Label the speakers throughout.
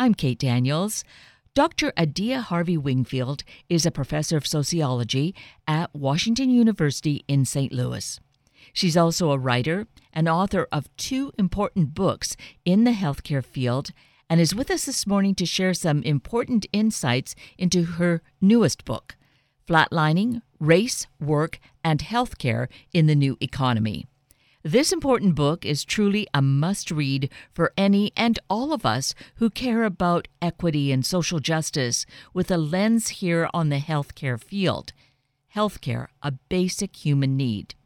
Speaker 1: I'm Kate Daniels. Dr. Adia Harvey Wingfield is a professor of sociology at Washington University in St. Louis. She's also a writer and author of two important books in the healthcare field and is with us this morning to share some important insights into her newest book, Flatlining Race, Work, and Healthcare in the New Economy. This important book is truly a must read for any and all of us who care about equity and social justice, with a lens here on the healthcare field. Healthcare, a basic human need.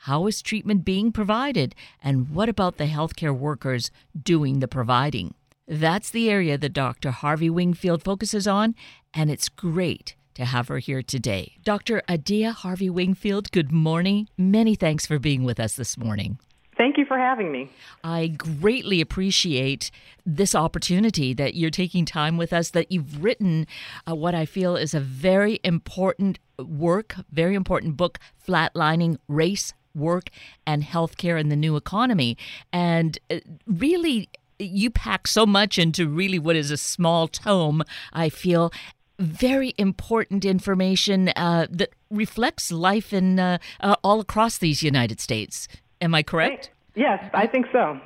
Speaker 1: How is treatment being provided, and what about the healthcare workers doing the providing? That's the area that Dr. Harvey Wingfield focuses on, and it's great to have her here today. Dr. Adia Harvey Wingfield, good morning. Many thanks for being with us this morning.
Speaker 2: Thank you for having me.
Speaker 1: I greatly appreciate this opportunity that you're taking time with us, that you've written uh, what I feel is a very important work, very important book, Flatlining Race, Work, and Healthcare in the New Economy. And uh, really, you pack so much into really what is a small tome, I feel, very important information uh, that reflects life in uh, uh, all across these United States. Am I correct?
Speaker 2: Yes, I think so.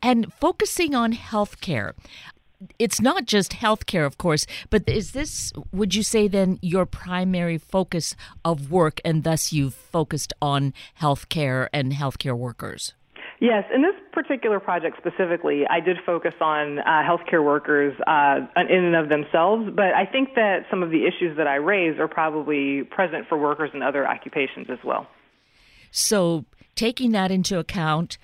Speaker 1: And focusing on healthcare. It's not just healthcare, of course, but is this, would you say then, your primary focus of work, and thus you've focused on healthcare and healthcare workers?
Speaker 2: Yes, in this particular project specifically, I did focus on uh, healthcare workers uh, in and of themselves, but I think that some of the issues that I raise are probably present for workers in other occupations as well.
Speaker 1: So, taking that into account,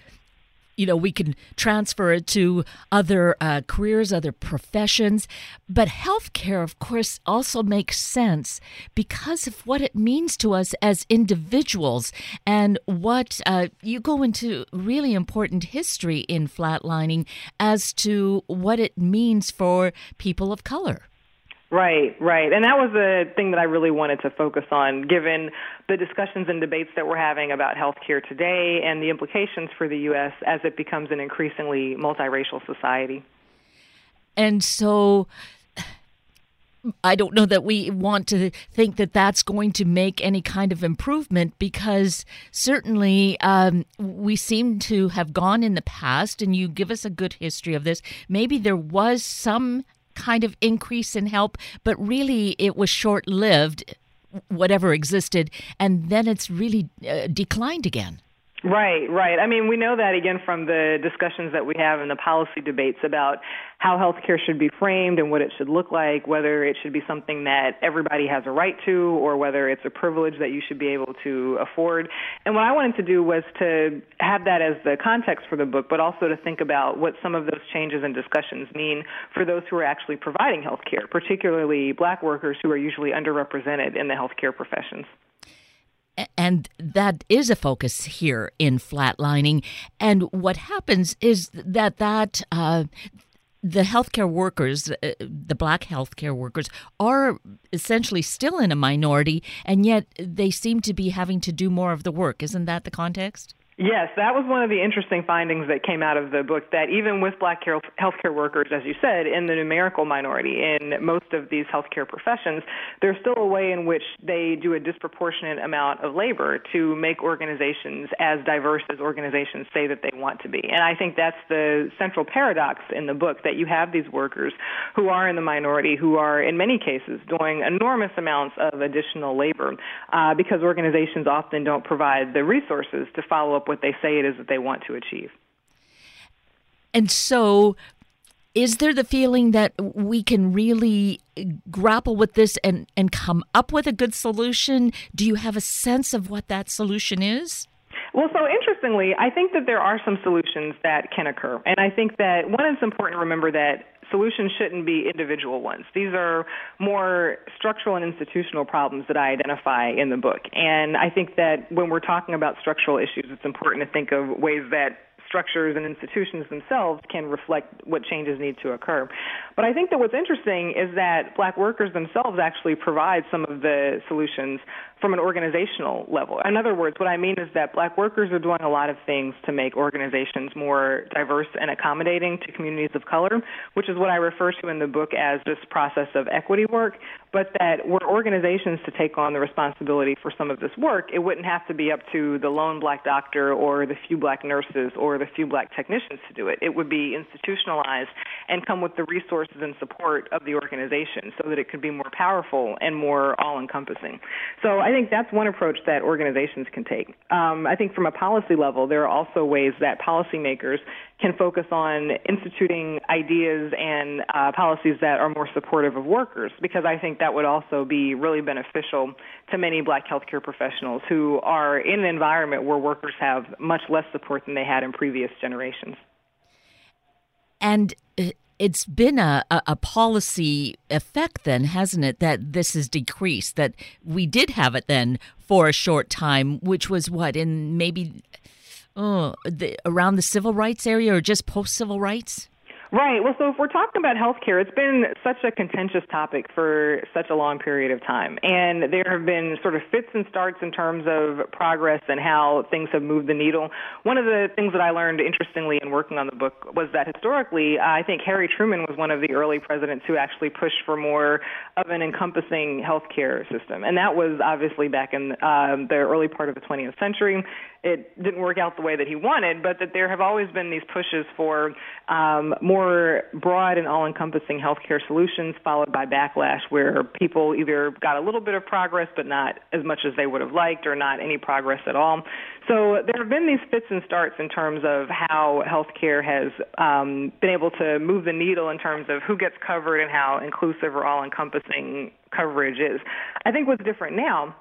Speaker 1: you know, we can transfer it to other uh, careers, other professions. But healthcare, of course, also makes sense because of what it means to us as individuals and what uh, you go into really important history in flatlining as to what it means for people of color.
Speaker 2: Right, right. And that was the thing that I really wanted to focus on, given the discussions and debates that we're having about healthcare today and the implications for the U.S. as it becomes an increasingly multiracial society.
Speaker 1: And so I don't know that we want to think that that's going to make any kind of improvement because certainly um, we seem to have gone in the past, and you give us a good history of this. Maybe there was some kind of increase in help, but really it was short lived, whatever existed, and then it's really uh, declined again.
Speaker 2: Right, right. I mean, we know that again from the discussions that we have in the policy debates about how healthcare should be framed and what it should look like, whether it should be something that everybody has a right to or whether it's a privilege that you should be able to afford. And what I wanted to do was to have that as the context for the book, but also to think about what some of those changes and discussions mean for those who are actually providing healthcare, particularly black workers who are usually underrepresented in the healthcare professions
Speaker 1: and that is a focus here in flatlining. And what happens is that that uh, the healthcare workers, uh, the black healthcare workers, are essentially still in a minority, and yet they seem to be having to do more of the work. Isn't that the context?
Speaker 2: Yes, that was one of the interesting findings that came out of the book that even with black healthcare workers, as you said, in the numerical minority in most of these healthcare professions, there's still a way in which they do a disproportionate amount of labor to make organizations as diverse as organizations say that they want to be. And I think that's the central paradox in the book that you have these workers who are in the minority who are, in many cases, doing enormous amounts of additional labor uh, because organizations often don't provide the resources to follow up what they say it is that they want to achieve.
Speaker 1: And so, is there the feeling that we can really grapple with this and, and come up with a good solution? Do you have a sense of what that solution is?
Speaker 2: Well, so interestingly, I think that there are some solutions that can occur. And I think that one, it's important to remember that solutions shouldn't be individual ones. These are more structural and institutional problems that I identify in the book. And I think that when we're talking about structural issues, it's important to think of ways that structures and institutions themselves can reflect what changes need to occur. But I think that what's interesting is that black workers themselves actually provide some of the solutions from an organizational level. In other words, what I mean is that black workers are doing a lot of things to make organizations more diverse and accommodating to communities of color, which is what I refer to in the book as this process of equity work, but that were organizations to take on the responsibility for some of this work, it wouldn't have to be up to the lone black doctor or the few black nurses or the few black technicians to do it. It would be institutionalized and come with the resources and support of the organization so that it could be more powerful and more all encompassing. So I think that's one approach that organizations can take. Um, I think from a policy level, there are also ways that policymakers can focus on instituting ideas and uh, policies that are more supportive of workers because I think that would also be really beneficial to many black healthcare professionals who are in an environment where workers have much less support than they had in previous generations.
Speaker 1: And uh, it's been a, a, policy effect then, hasn't it, that this has decreased, that we did have it then for a short time, which was what, in maybe oh, the, around the civil rights area or just post civil rights?
Speaker 2: Right. Well, so if we're talking about healthcare, it's been such a contentious topic for such a long period of time. And there have been sort of fits and starts in terms of progress and how things have moved the needle. One of the things that I learned interestingly in working on the book was that historically, I think Harry Truman was one of the early presidents who actually pushed for more of an encompassing healthcare system. And that was obviously back in um, the early part of the 20th century it didn't work out the way that he wanted, but that there have always been these pushes for um, more broad and all-encompassing healthcare solutions, followed by backlash, where people either got a little bit of progress, but not as much as they would have liked, or not any progress at all. So there have been these fits and starts in terms of how healthcare has um, been able to move the needle in terms of who gets covered and how inclusive or all-encompassing coverage is. I think what's different now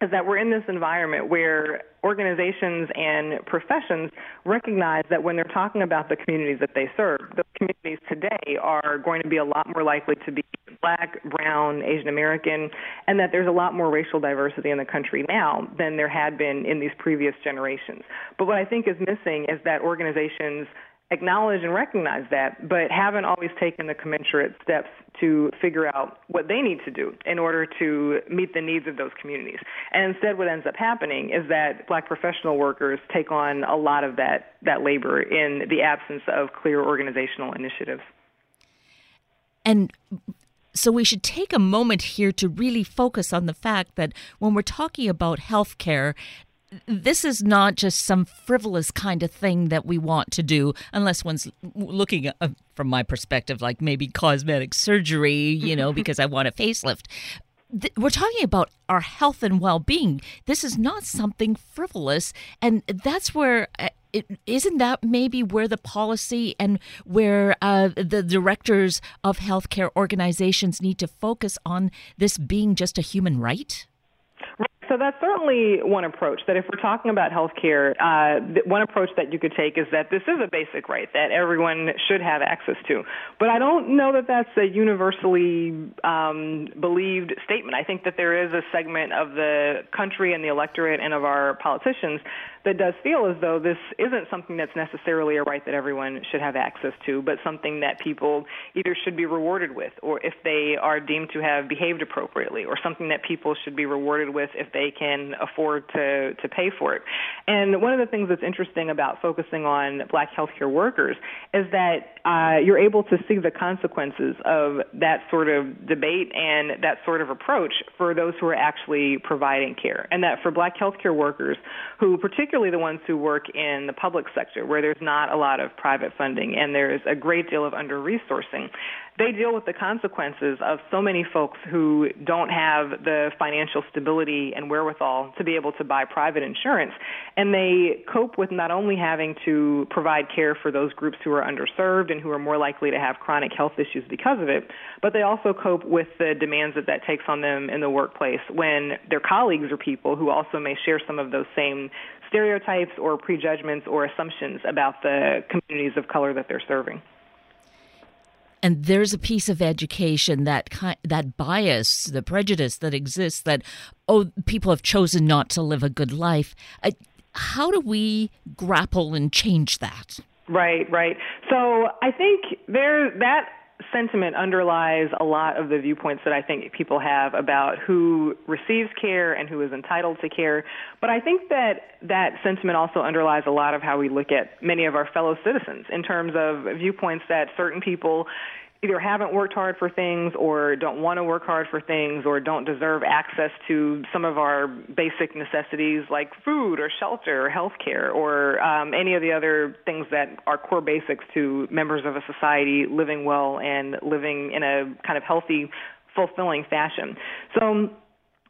Speaker 2: is that we're in this environment where organizations and professions recognize that when they're talking about the communities that they serve, those communities today are going to be a lot more likely to be black, brown, Asian American, and that there's a lot more racial diversity in the country now than there had been in these previous generations. But what I think is missing is that organizations acknowledge and recognize that, but haven't always taken the commensurate steps to figure out what they need to do in order to meet the needs of those communities. And instead, what ends up happening is that black professional workers take on a lot of that, that labor in the absence of clear organizational initiatives.
Speaker 1: And so we should take a moment here to really focus on the fact that when we're talking about healthcare, this is not just some frivolous kind of thing that we want to do, unless one's looking at, uh, from my perspective, like maybe cosmetic surgery, you know, because I want a facelift. We're talking about our health and well being. This is not something frivolous. And that's where uh, isn't that maybe where the policy and where uh, the directors of healthcare organizations need to focus on this being just a human right?
Speaker 2: That's certainly one approach. That if we're talking about healthcare, uh, one approach that you could take is that this is a basic right that everyone should have access to. But I don't know that that's a universally um, believed statement. I think that there is a segment of the country and the electorate and of our politicians that does feel as though this isn't something that's necessarily a right that everyone should have access to, but something that people either should be rewarded with, or if they are deemed to have behaved appropriately, or something that people should be rewarded with if they can afford to, to pay for it. And one of the things that's interesting about focusing on black healthcare workers is that uh, you're able to see the consequences of that sort of debate and that sort of approach for those who are actually providing care. And that for black healthcare workers who particularly particularly the ones who work in the public sector where there's not a lot of private funding and there's a great deal of under resourcing they deal with the consequences of so many folks who don't have the financial stability and wherewithal to be able to buy private insurance. And they cope with not only having to provide care for those groups who are underserved and who are more likely to have chronic health issues because of it, but they also cope with the demands that that takes on them in the workplace when their colleagues are people who also may share some of those same stereotypes or prejudgments or assumptions about the communities of color that they're serving
Speaker 1: and there's a piece of education that that bias, the prejudice that exists that oh people have chosen not to live a good life. Uh, how do we grapple and change that?
Speaker 2: Right, right. So I think there that sentiment underlies a lot of the viewpoints that I think people have about who receives care and who is entitled to care. But I think that that sentiment also underlies a lot of how we look at many of our fellow citizens in terms of viewpoints that certain people either haven't worked hard for things or don't want to work hard for things or don't deserve access to some of our basic necessities like food or shelter or health care or um, any of the other things that are core basics to members of a society living well and living in a kind of healthy, fulfilling fashion. So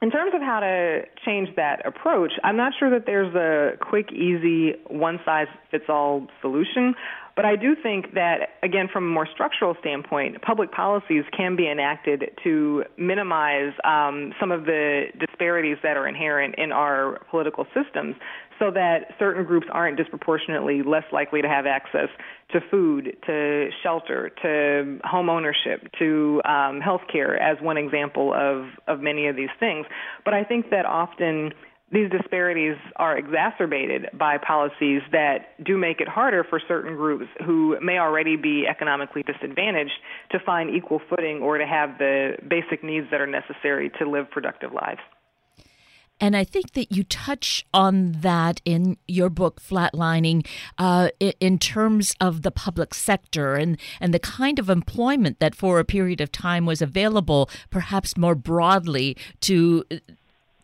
Speaker 2: in terms of how to change that approach, I'm not sure that there's a quick, easy, one size fits all solution. But I do think that, again, from a more structural standpoint, public policies can be enacted to minimize um, some of the disparities that are inherent in our political systems so that certain groups aren't disproportionately less likely to have access to food, to shelter, to home ownership, to um, health care, as one example of, of many of these things. But I think that often these disparities are exacerbated by policies that do make it harder for certain groups who may already be economically disadvantaged to find equal footing or to have the basic needs that are necessary to live productive lives.
Speaker 1: And I think that you touch on that in your book, Flatlining, uh, in terms of the public sector and, and the kind of employment that for a period of time was available, perhaps more broadly, to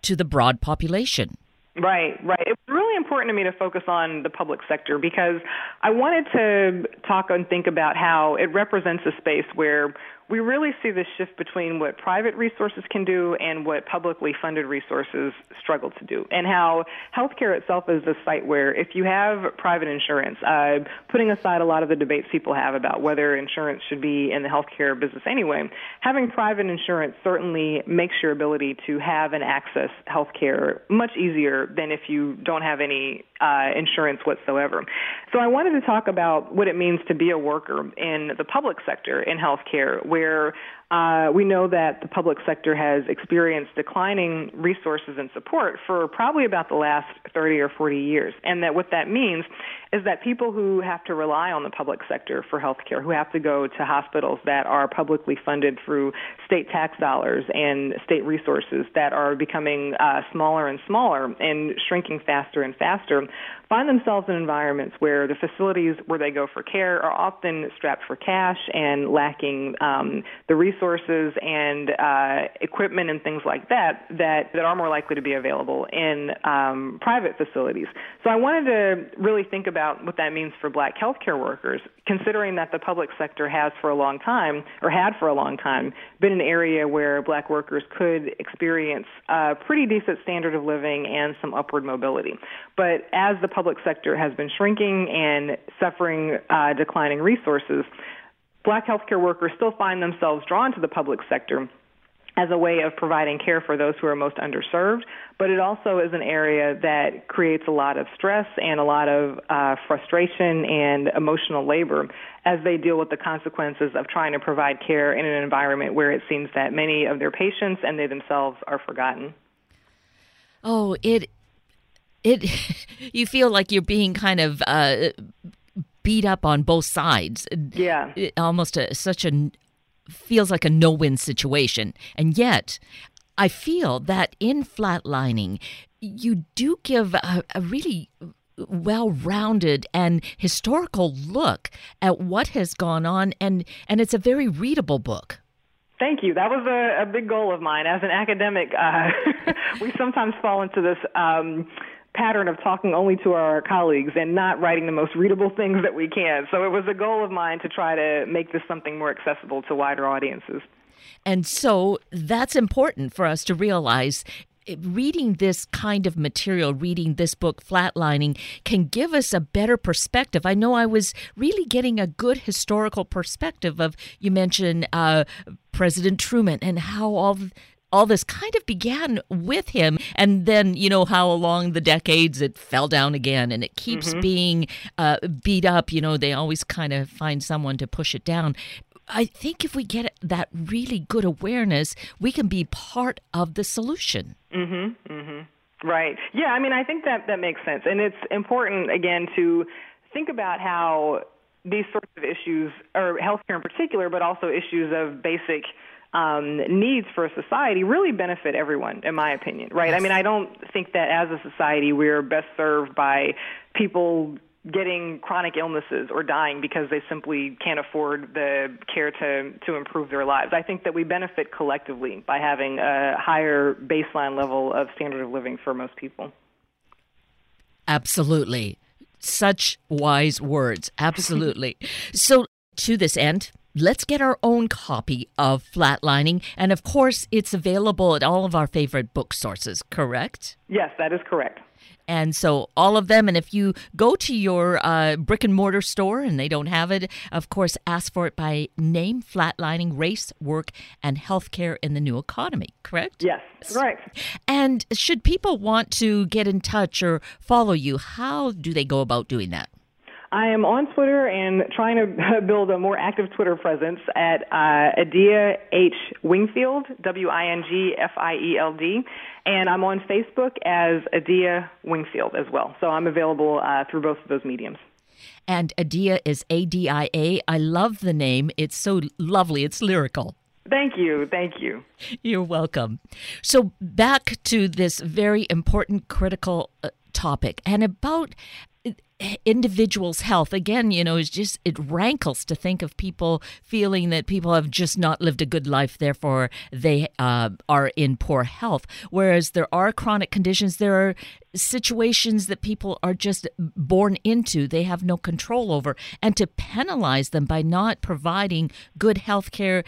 Speaker 1: to the broad population.
Speaker 2: Right, right. It was really important to me to focus on the public sector because I wanted to talk and think about how it represents a space where we really see this shift between what private resources can do and what publicly funded resources struggle to do, and how healthcare itself is a site where if you have private insurance, uh, putting aside a lot of the debates people have about whether insurance should be in the healthcare business anyway, having private insurance certainly makes your ability to have and access healthcare much easier than if you don't have any uh, insurance whatsoever. So I wanted to talk about what it means to be a worker in the public sector in healthcare where uh, we know that the public sector has experienced declining resources and support for probably about the last 30 or 40 years. And that what that means is that people who have to rely on the public sector for health care, who have to go to hospitals that are publicly funded through state tax dollars and state resources that are becoming uh, smaller and smaller and shrinking faster and faster, find themselves in environments where the facilities where they go for care are often strapped for cash and lacking um, the resources and uh, equipment and things like that, that that are more likely to be available in um, private facilities. So I wanted to really think about what that means for black healthcare workers, considering that the public sector has for a long time, or had for a long time, been an area where black workers could experience a pretty decent standard of living and some upward mobility. But as the public sector has been shrinking and suffering uh, declining resources, black healthcare workers still find themselves drawn to the public sector as a way of providing care for those who are most underserved, but it also is an area that creates a lot of stress and a lot of uh, frustration and emotional labor as they deal with the consequences of trying to provide care in an environment where it seems that many of their patients and they themselves are forgotten.
Speaker 1: Oh, it it you feel like you're being kind of uh, beat up on both sides.
Speaker 2: Yeah,
Speaker 1: it, almost a, such a feels like a no-win situation, and yet I feel that in flatlining, you do give a, a really well-rounded and historical look at what has gone on and and it's a very readable book
Speaker 2: Thank you. That was a, a big goal of mine. As an academic, uh, we sometimes fall into this um, pattern of talking only to our colleagues and not writing the most readable things that we can. So it was a goal of mine to try to make this something more accessible to wider audiences.
Speaker 1: And so that's important for us to realize reading this kind of material, reading this book, Flatlining, can give us a better perspective. I know I was really getting a good historical perspective of, you mentioned uh, President Truman and how all all this kind of began with him and then you know how along the decades it fell down again and it keeps mm-hmm. being uh, beat up you know they always kind of find someone to push it down I think if we get that really good awareness, we can be part of the solution.
Speaker 2: Mm-hmm, mm-hmm. Right. Yeah, I mean I think that that makes sense. And it's important again to think about how these sorts of issues, or healthcare in particular, but also issues of basic um, needs for a society really benefit everyone, in my opinion, right? Yes. I mean, I don't think that as a society we're best served by people getting chronic illnesses or dying because they simply can't afford the care to to improve their lives. I think that we benefit collectively by having a higher baseline level of standard of living for most people.
Speaker 1: Absolutely. Such wise words. Absolutely. so to this end, let's get our own copy of Flatlining. And of course, it's available at all of our favorite book sources, correct?
Speaker 2: Yes, that is correct.
Speaker 1: And so all of them, and if you go to your uh, brick and mortar store and they don't have it, of course, ask for it by name, flatlining, race, work, and healthcare in the new economy, correct?
Speaker 2: Yes, right.
Speaker 1: And should people want to get in touch or follow you, how do they go about doing that?
Speaker 2: I am on Twitter and trying to build a more active Twitter presence at uh, Adia H. Wingfield, W I N G F I E L D. And I'm on Facebook as Adia Wingfield as well. So I'm available uh, through both of those mediums.
Speaker 1: And Adia is A D I A. I love the name. It's so lovely. It's lyrical.
Speaker 2: Thank you. Thank you.
Speaker 1: You're welcome. So, back to this very important, critical uh, topic and about individual's health again you know is just it rankles to think of people feeling that people have just not lived a good life therefore they uh, are in poor health whereas there are chronic conditions there are situations that people are just born into they have no control over and to penalize them by not providing good health care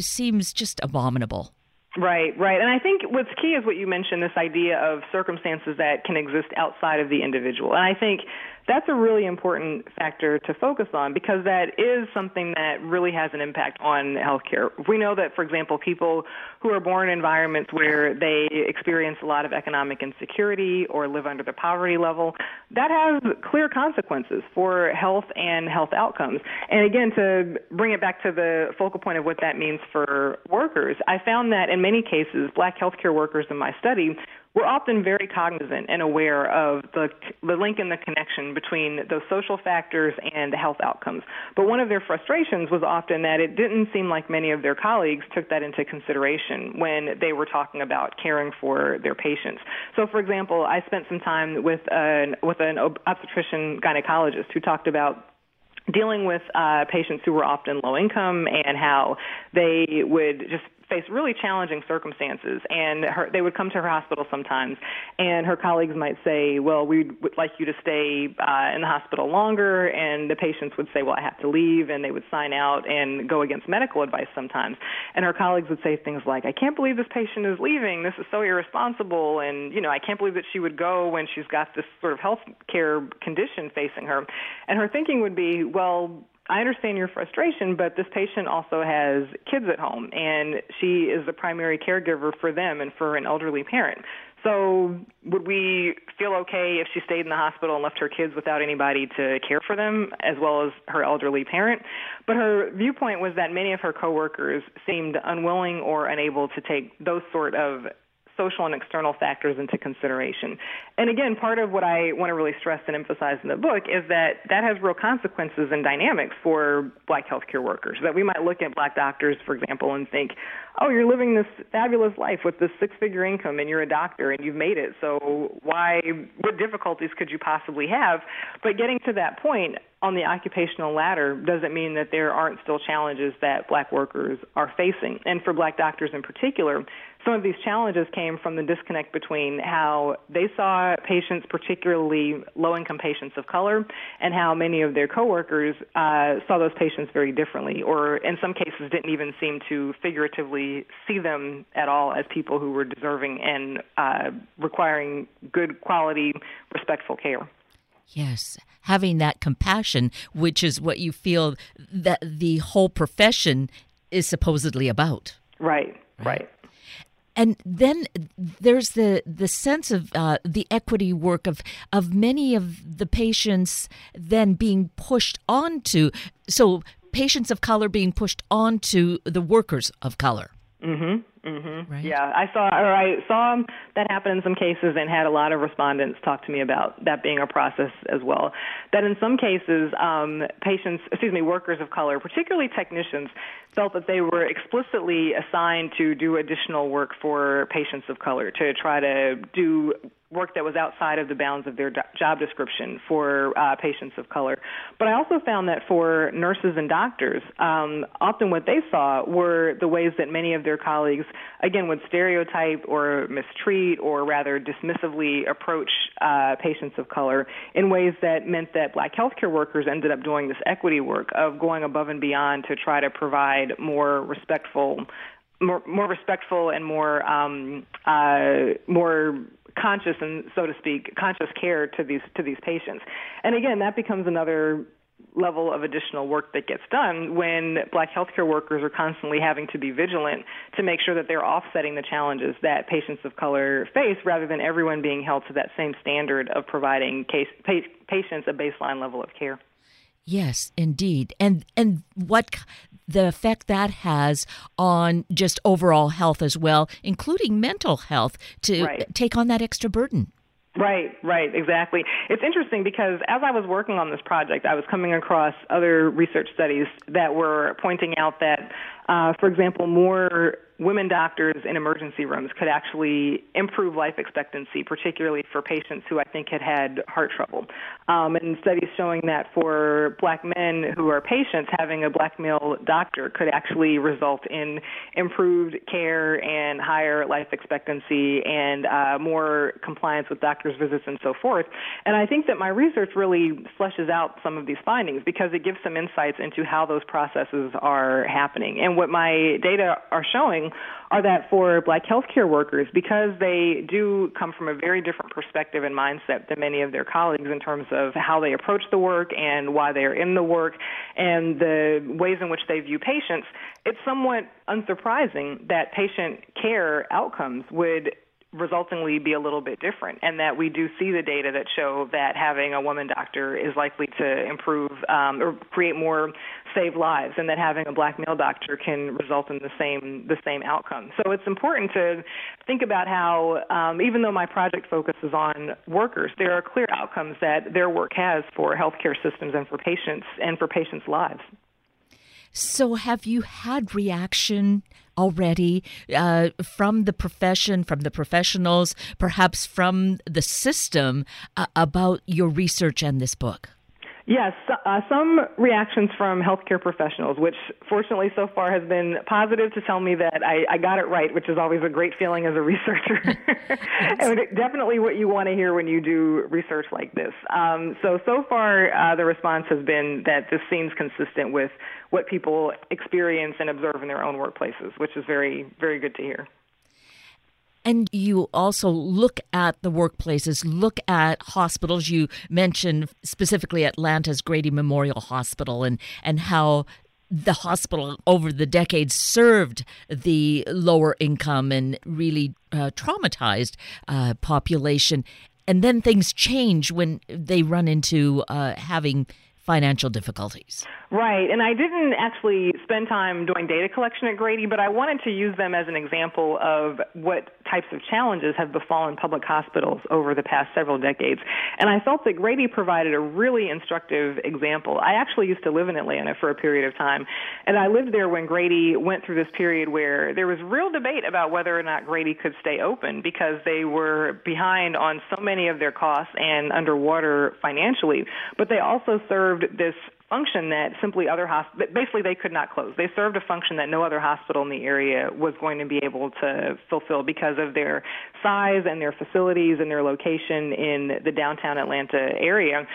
Speaker 1: seems just abominable
Speaker 2: Right, right. And I think what's key is what you mentioned this idea of circumstances that can exist outside of the individual. And I think that's a really important factor to focus on because that is something that really has an impact on healthcare. We know that, for example, people who are born in environments where they experience a lot of economic insecurity or live under the poverty level, that has clear consequences for health and health outcomes. And again, to bring it back to the focal point of what that means for workers, I found that in many cases, black healthcare workers in my study we're often very cognizant and aware of the, the link and the connection between those social factors and the health outcomes. But one of their frustrations was often that it didn't seem like many of their colleagues took that into consideration when they were talking about caring for their patients. So, for example, I spent some time with an, with an obstetrician gynecologist who talked about dealing with uh, patients who were often low income and how they would just face really challenging circumstances and her, they would come to her hospital sometimes and her colleagues might say well we would like you to stay uh, in the hospital longer and the patients would say well i have to leave and they would sign out and go against medical advice sometimes. And her colleagues would say things like i can't believe this patient is leaving. This is so irresponsible and you know i can't believe that she would go when she's got this sort of health care condition facing her. And her thinking would be well I understand your frustration, but this patient also has kids at home, and she is the primary caregiver for them and for an elderly parent. So, would we feel okay if she stayed in the hospital and left her kids without anybody to care for them, as well as her elderly parent? But her viewpoint was that many of her coworkers seemed unwilling or unable to take those sort of social and external factors into consideration. And again, part of what I want to really stress and emphasize in the book is that that has real consequences and dynamics for black healthcare workers. That we might look at black doctors, for example, and think, oh, you're living this fabulous life with this six figure income and you're a doctor and you've made it. So why, what difficulties could you possibly have? But getting to that point, on the occupational ladder doesn't mean that there aren't still challenges that black workers are facing. And for black doctors in particular, some of these challenges came from the disconnect between how they saw patients, particularly low income patients of color, and how many of their coworkers uh, saw those patients very differently, or in some cases didn't even seem to figuratively see them at all as people who were deserving and uh, requiring good quality, respectful care.
Speaker 1: Yes, having that compassion, which is what you feel that the whole profession is supposedly about.
Speaker 2: Right, right
Speaker 1: and then there's the the sense of uh, the equity work of of many of the patients then being pushed onto so patients of color being pushed onto the workers of color.
Speaker 2: Mm-hmm. Mm-hmm.
Speaker 1: Right?
Speaker 2: Yeah, I saw or I saw that happen in some cases and had a lot of respondents talk to me about that being a process as well. That in some cases, um, patients, excuse me, workers of color, particularly technicians, felt that they were explicitly assigned to do additional work for patients of color to try to do work that was outside of the bounds of their job description for uh, patients of color. But I also found that for nurses and doctors, um, often what they saw were the ways that many of their colleagues, again, would stereotype or mistreat or rather dismissively approach uh, patients of color in ways that meant that black healthcare workers ended up doing this equity work of going above and beyond to try to provide more respectful more, more respectful and more um, uh, more conscious and so to speak conscious care to these to these patients. And again, that becomes another level of additional work that gets done when black healthcare workers are constantly having to be vigilant to make sure that they're offsetting the challenges that patients of color face rather than everyone being held to that same standard of providing case, pa- patients a baseline level of care.
Speaker 1: Yes, indeed. And and what the effect that has on just overall health as well, including mental health, to
Speaker 2: right.
Speaker 1: take on that extra burden.
Speaker 2: Right, right, exactly. It's interesting because as I was working on this project, I was coming across other research studies that were pointing out that, uh, for example, more women doctors in emergency rooms could actually improve life expectancy, particularly for patients who I think had had heart trouble. Um, and studies showing that for black men who are patients, having a black male doctor could actually result in improved care and higher life expectancy and uh, more compliance with doctors' visits and so forth. And I think that my research really fleshes out some of these findings because it gives some insights into how those processes are happening. And what my data are showing are that for black healthcare workers, because they do come from a very different perspective and mindset than many of their colleagues in terms of how they approach the work and why they are in the work and the ways in which they view patients, it's somewhat unsurprising that patient care outcomes would resultingly be a little bit different, and that we do see the data that show that having a woman doctor is likely to improve um, or create more saved lives, and that having a black male doctor can result in the same the same outcome. So it's important to think about how, um, even though my project focuses on workers, there are clear outcomes that their work has for healthcare systems and for patients and for patients' lives.
Speaker 1: So, have you had reaction already uh, from the profession, from the professionals, perhaps from the system uh, about your research and this book?
Speaker 2: Yes, uh, some reactions from healthcare professionals, which fortunately so far has been positive to tell me that I, I got it right, which is always a great feeling as a researcher. and definitely what you want to hear when you do research like this. Um, so, so far, uh, the response has been that this seems consistent with what people experience and observe in their own workplaces, which is very, very good to hear.
Speaker 1: And you also look at the workplaces, look at hospitals. You mentioned specifically Atlanta's Grady Memorial Hospital and, and how the hospital over the decades served the lower income and really uh, traumatized uh, population. And then things change when they run into uh, having financial difficulties.
Speaker 2: Right, and I didn't actually spend time doing data collection at Grady, but I wanted to use them as an example of what types of challenges have befallen public hospitals over the past several decades. And I felt that Grady provided a really instructive example. I actually used to live in Atlanta for a period of time, and I lived there when Grady went through this period where there was real debate about whether or not Grady could stay open because they were behind on so many of their costs and underwater financially, but they also served this function that simply other hosp- basically they could not close. They served a function that no other hospital in the area was going to be able to fulfill because of their size and their facilities and their location in the downtown Atlanta area.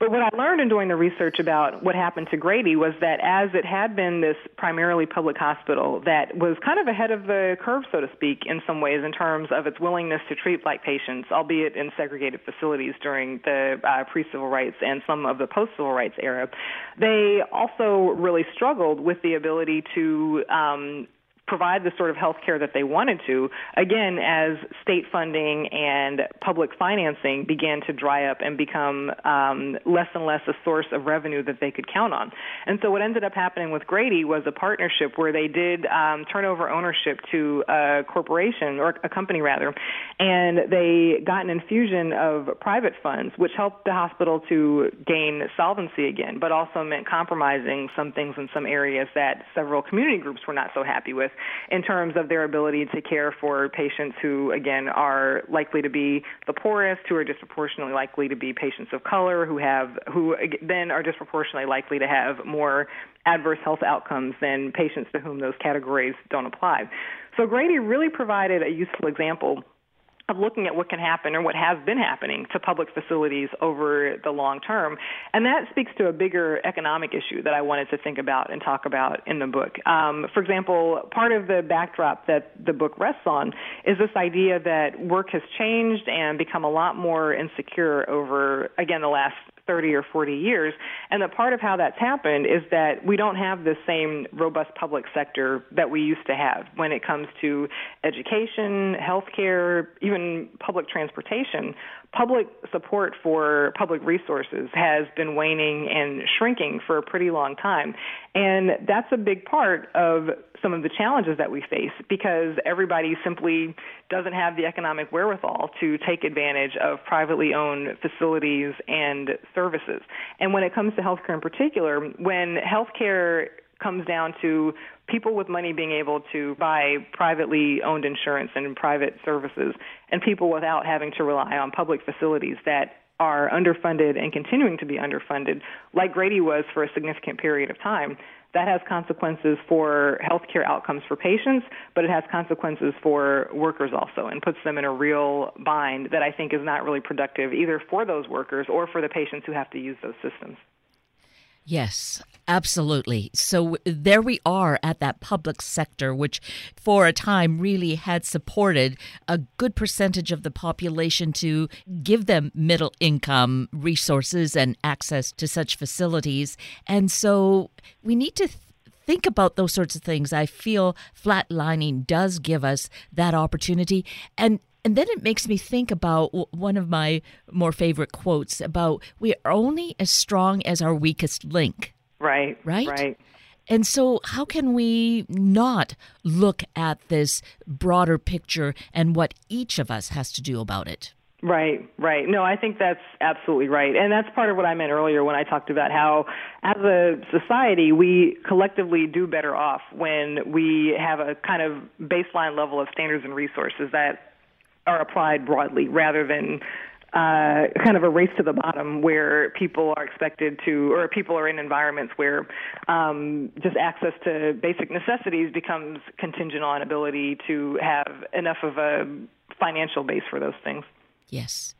Speaker 2: But what I learned in doing the research about what happened to Grady was that as it had been this primarily public hospital that was kind of ahead of the curve, so to speak, in some ways in terms of its willingness to treat black patients, albeit in segregated facilities during the uh, pre-civil rights and some of the post-civil rights era, they also really struggled with the ability to um, provide the sort of health care that they wanted to, again, as state funding and public financing began to dry up and become um, less and less a source of revenue that they could count on. And so what ended up happening with Grady was a partnership where they did um, turn over ownership to a corporation, or a company rather, and they got an infusion of private funds, which helped the hospital to gain solvency again, but also meant compromising some things in some areas that several community groups were not so happy with in terms of their ability to care for patients who, again, are likely to be the poorest, who are disproportionately likely to be patients of color, who have who then are disproportionately likely to have more adverse health outcomes than patients to whom those categories don't apply. So Grady really provided a useful example of looking at what can happen or what has been happening to public facilities over the long term. And that speaks to a bigger economic issue that I wanted to think about and talk about in the book. Um, for example, part of the backdrop that the book rests on is this idea that work has changed and become a lot more insecure over, again, the last 30 or 40 years. And that part of how that's happened is that we don't have the same robust public sector that we used to have when it comes to education, healthcare, even public transportation public support for public resources has been waning and shrinking for a pretty long time. And that's a big part of some of the challenges that we face because everybody simply doesn't have the economic wherewithal to take advantage of privately owned facilities and services. And when it comes to healthcare in particular, when healthcare comes down to people with money being able to buy privately owned insurance and private services, and people without having to rely on public facilities that are underfunded and continuing to be underfunded, like Grady was for a significant period of time. That has consequences for healthcare outcomes for patients, but it has consequences for workers also and puts them in a real bind that I think is not really productive either for those workers or for the patients who have to use those systems.
Speaker 1: Yes, absolutely. So there we are at that public sector, which for a time really had supported a good percentage of the population to give them middle income resources and access to such facilities. And so we need to. Th- think about those sorts of things. I feel flatlining does give us that opportunity. And and then it makes me think about one of my more favorite quotes about we are only as strong as our weakest link.
Speaker 2: Right.
Speaker 1: Right?
Speaker 2: Right.
Speaker 1: And so, how can we not look at this broader picture and what each of us has to do about it?
Speaker 2: Right, right. No, I think that's absolutely right. And that's part of what I meant earlier when I talked about how, as a society, we collectively do better off when we have a kind of baseline level of standards and resources that are applied broadly rather than uh, kind of a race to the bottom where people are expected to, or people are in environments where um, just access to basic necessities becomes contingent on ability to have enough of a financial base for those things.
Speaker 1: Yes.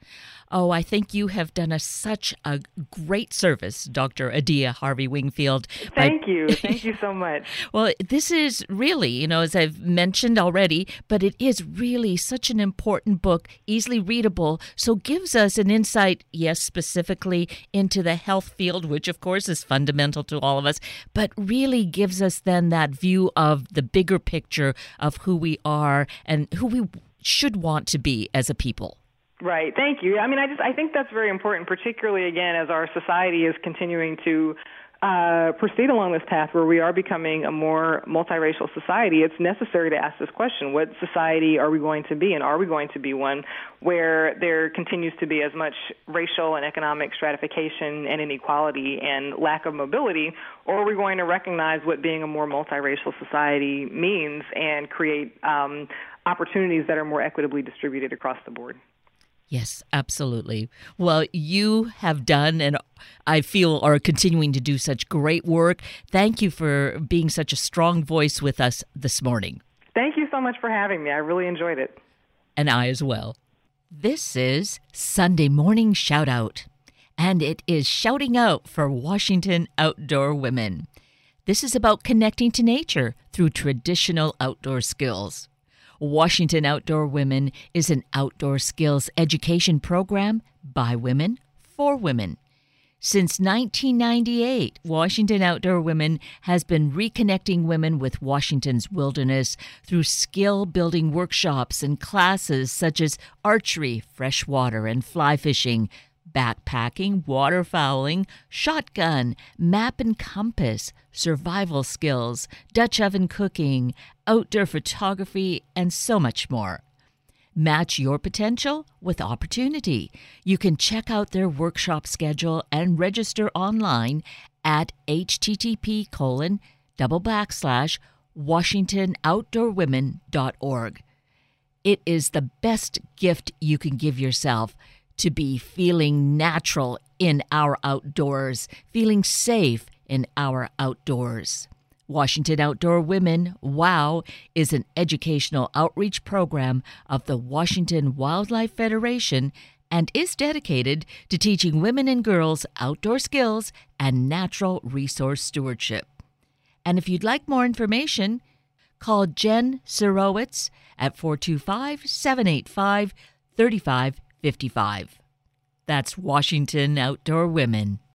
Speaker 1: Oh, I think you have done us such a great service, Dr. Adia Harvey Wingfield.
Speaker 2: Thank by... you. Thank you so much.
Speaker 1: well, this is really, you know, as I've mentioned already, but it is really such an important book, easily readable, so gives us an insight, yes, specifically into the health field, which of course is fundamental to all of us, but really gives us then that view of the bigger picture of who we are and who we should want to be as a people.
Speaker 2: Right. Thank you. I mean, I just I think that's very important, particularly again as our society is continuing to uh, proceed along this path where we are becoming a more multiracial society, it's necessary to ask this question: What society are we going to be, and are we going to be one where there continues to be as much racial and economic stratification and inequality and lack of mobility, or are we going to recognize what being a more multiracial society means and create um, opportunities that are more equitably distributed across the board?
Speaker 1: Yes, absolutely. Well, you have done and I feel are continuing to do such great work. Thank you for being such a strong voice with us this morning.
Speaker 2: Thank you so much for having me. I really enjoyed it.
Speaker 1: And I as well. This is Sunday Morning Shout Out, and it is shouting out for Washington outdoor women. This is about connecting to nature through traditional outdoor skills. Washington Outdoor Women is an outdoor skills education program by women for women. Since 1998, Washington Outdoor Women has been reconnecting women with Washington's wilderness through skill building workshops and classes such as archery, freshwater and fly fishing, backpacking, waterfowling, shotgun, map and compass, survival skills, Dutch oven cooking, outdoor photography, and so much more. Match your potential with opportunity. You can check out their workshop schedule and register online at http colon double backslash washingtonoutdoorwomen.org. It is the best gift you can give yourself to be feeling natural in our outdoors, feeling safe in our outdoors. Washington Outdoor Women, WOW, is an educational outreach program of the Washington Wildlife Federation and is dedicated to teaching women and girls outdoor skills and natural resource stewardship. And if you'd like more information, call Jen Sirowitz at 425 785 3555. That's Washington Outdoor Women.